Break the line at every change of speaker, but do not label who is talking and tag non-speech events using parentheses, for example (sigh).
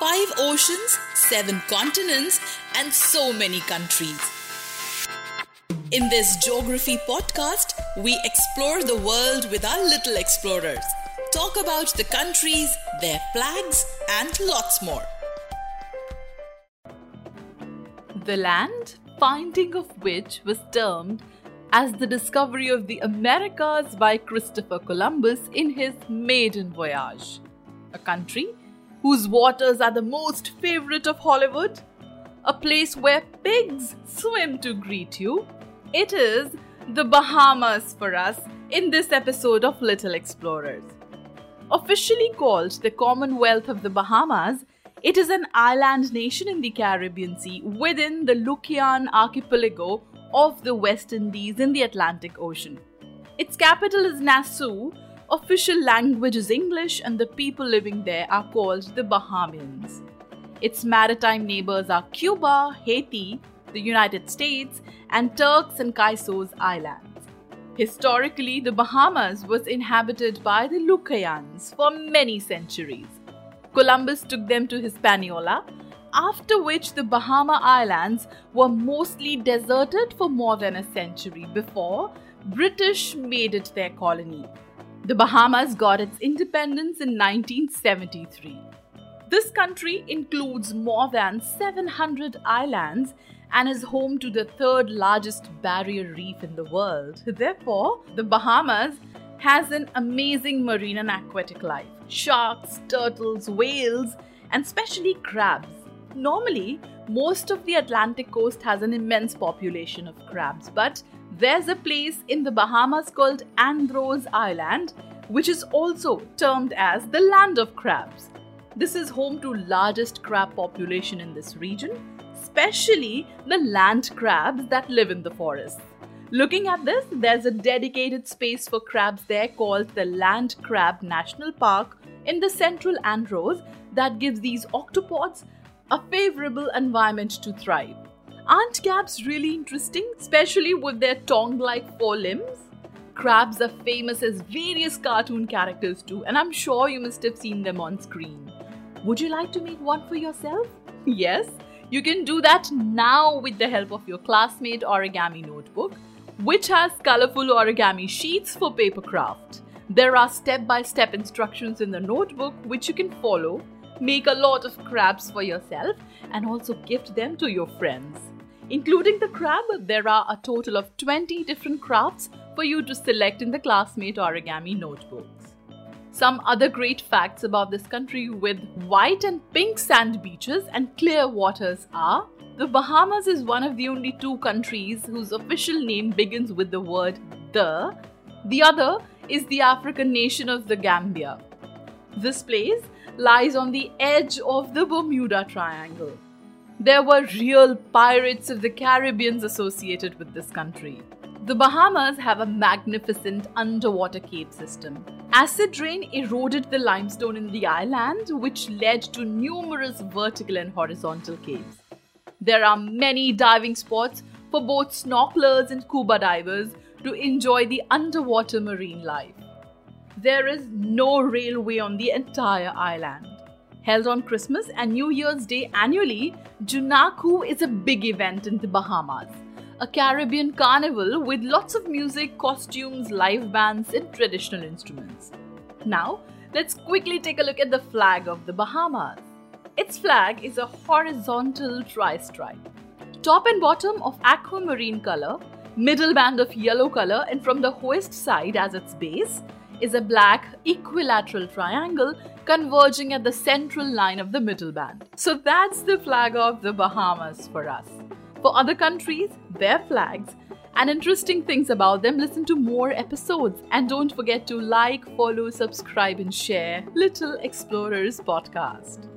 Five oceans, seven continents, and so many countries. In this geography podcast, we explore the world with our little explorers, talk about the countries, their flags, and lots more.
The land, finding of which was termed as the discovery of the Americas by Christopher Columbus in his maiden voyage. A country whose waters are the most favorite of Hollywood, a place where pigs swim to greet you. It is the Bahamas for us in this episode of Little Explorers. Officially called the Commonwealth of the Bahamas, it is an island nation in the Caribbean Sea within the Lucayan archipelago of the West Indies in the Atlantic Ocean. Its capital is Nassau, official language is English, and the people living there are called the Bahamians. Its maritime neighbors are Cuba, Haiti, the United States, and Turks and Caicos Islands. Historically, the Bahamas was inhabited by the Lucayans for many centuries. Columbus took them to Hispaniola, after which the Bahama Islands were mostly deserted for more than a century before British made it their colony. The Bahamas got its independence in 1973. This country includes more than 700 islands and is home to the third largest barrier reef in the world. Therefore, the Bahamas has an amazing marine and aquatic life sharks, turtles, whales, and especially crabs. Normally, most of the Atlantic coast has an immense population of crabs, but there's a place in the Bahamas called Andros Island, which is also termed as the land of crabs. This is home to largest crab population in this region, especially the land crabs that live in the forests. Looking at this, there's a dedicated space for crabs there called the Land Crab National Park in the central Andros that gives these octopods a favorable environment to thrive. Aren't crabs really interesting, especially with their tongue like four limbs? Crabs are famous as various cartoon characters too, and I'm sure you must have seen them on screen. Would you like to make one for yourself? (laughs) Yes, you can do that now with the help of your classmate origami notebook, which has colorful origami sheets for paper craft. There are step by step instructions in the notebook which you can follow, make a lot of crabs for yourself, and also gift them to your friends. Including the crab, there are a total of 20 different crafts for you to select in the classmate origami notebooks. Some other great facts about this country with white and pink sand beaches and clear waters are the Bahamas is one of the only two countries whose official name begins with the word the. The other is the African nation of the Gambia. This place lies on the edge of the Bermuda Triangle. There were real pirates of the Caribbeans associated with this country. The Bahamas have a magnificent underwater cave system. Acid rain eroded the limestone in the island, which led to numerous vertical and horizontal caves. There are many diving spots for both snorkelers and scuba divers to enjoy the underwater marine life. There is no railway on the entire island. Held on Christmas and New Year's Day annually, Junkanoo is a big event in the Bahamas. A Caribbean carnival with lots of music, costumes, live bands, and traditional instruments. Now, let's quickly take a look at the flag of the Bahamas. Its flag is a horizontal tri-stripe. Top and bottom of aquamarine color, middle band of yellow color, and from the hoist side as its base is a black equilateral triangle converging at the central line of the middle band. So that's the flag of the Bahamas for us. For other countries, their flags, and interesting things about them, listen to more episodes. And don't forget to like, follow, subscribe, and share Little Explorers Podcast.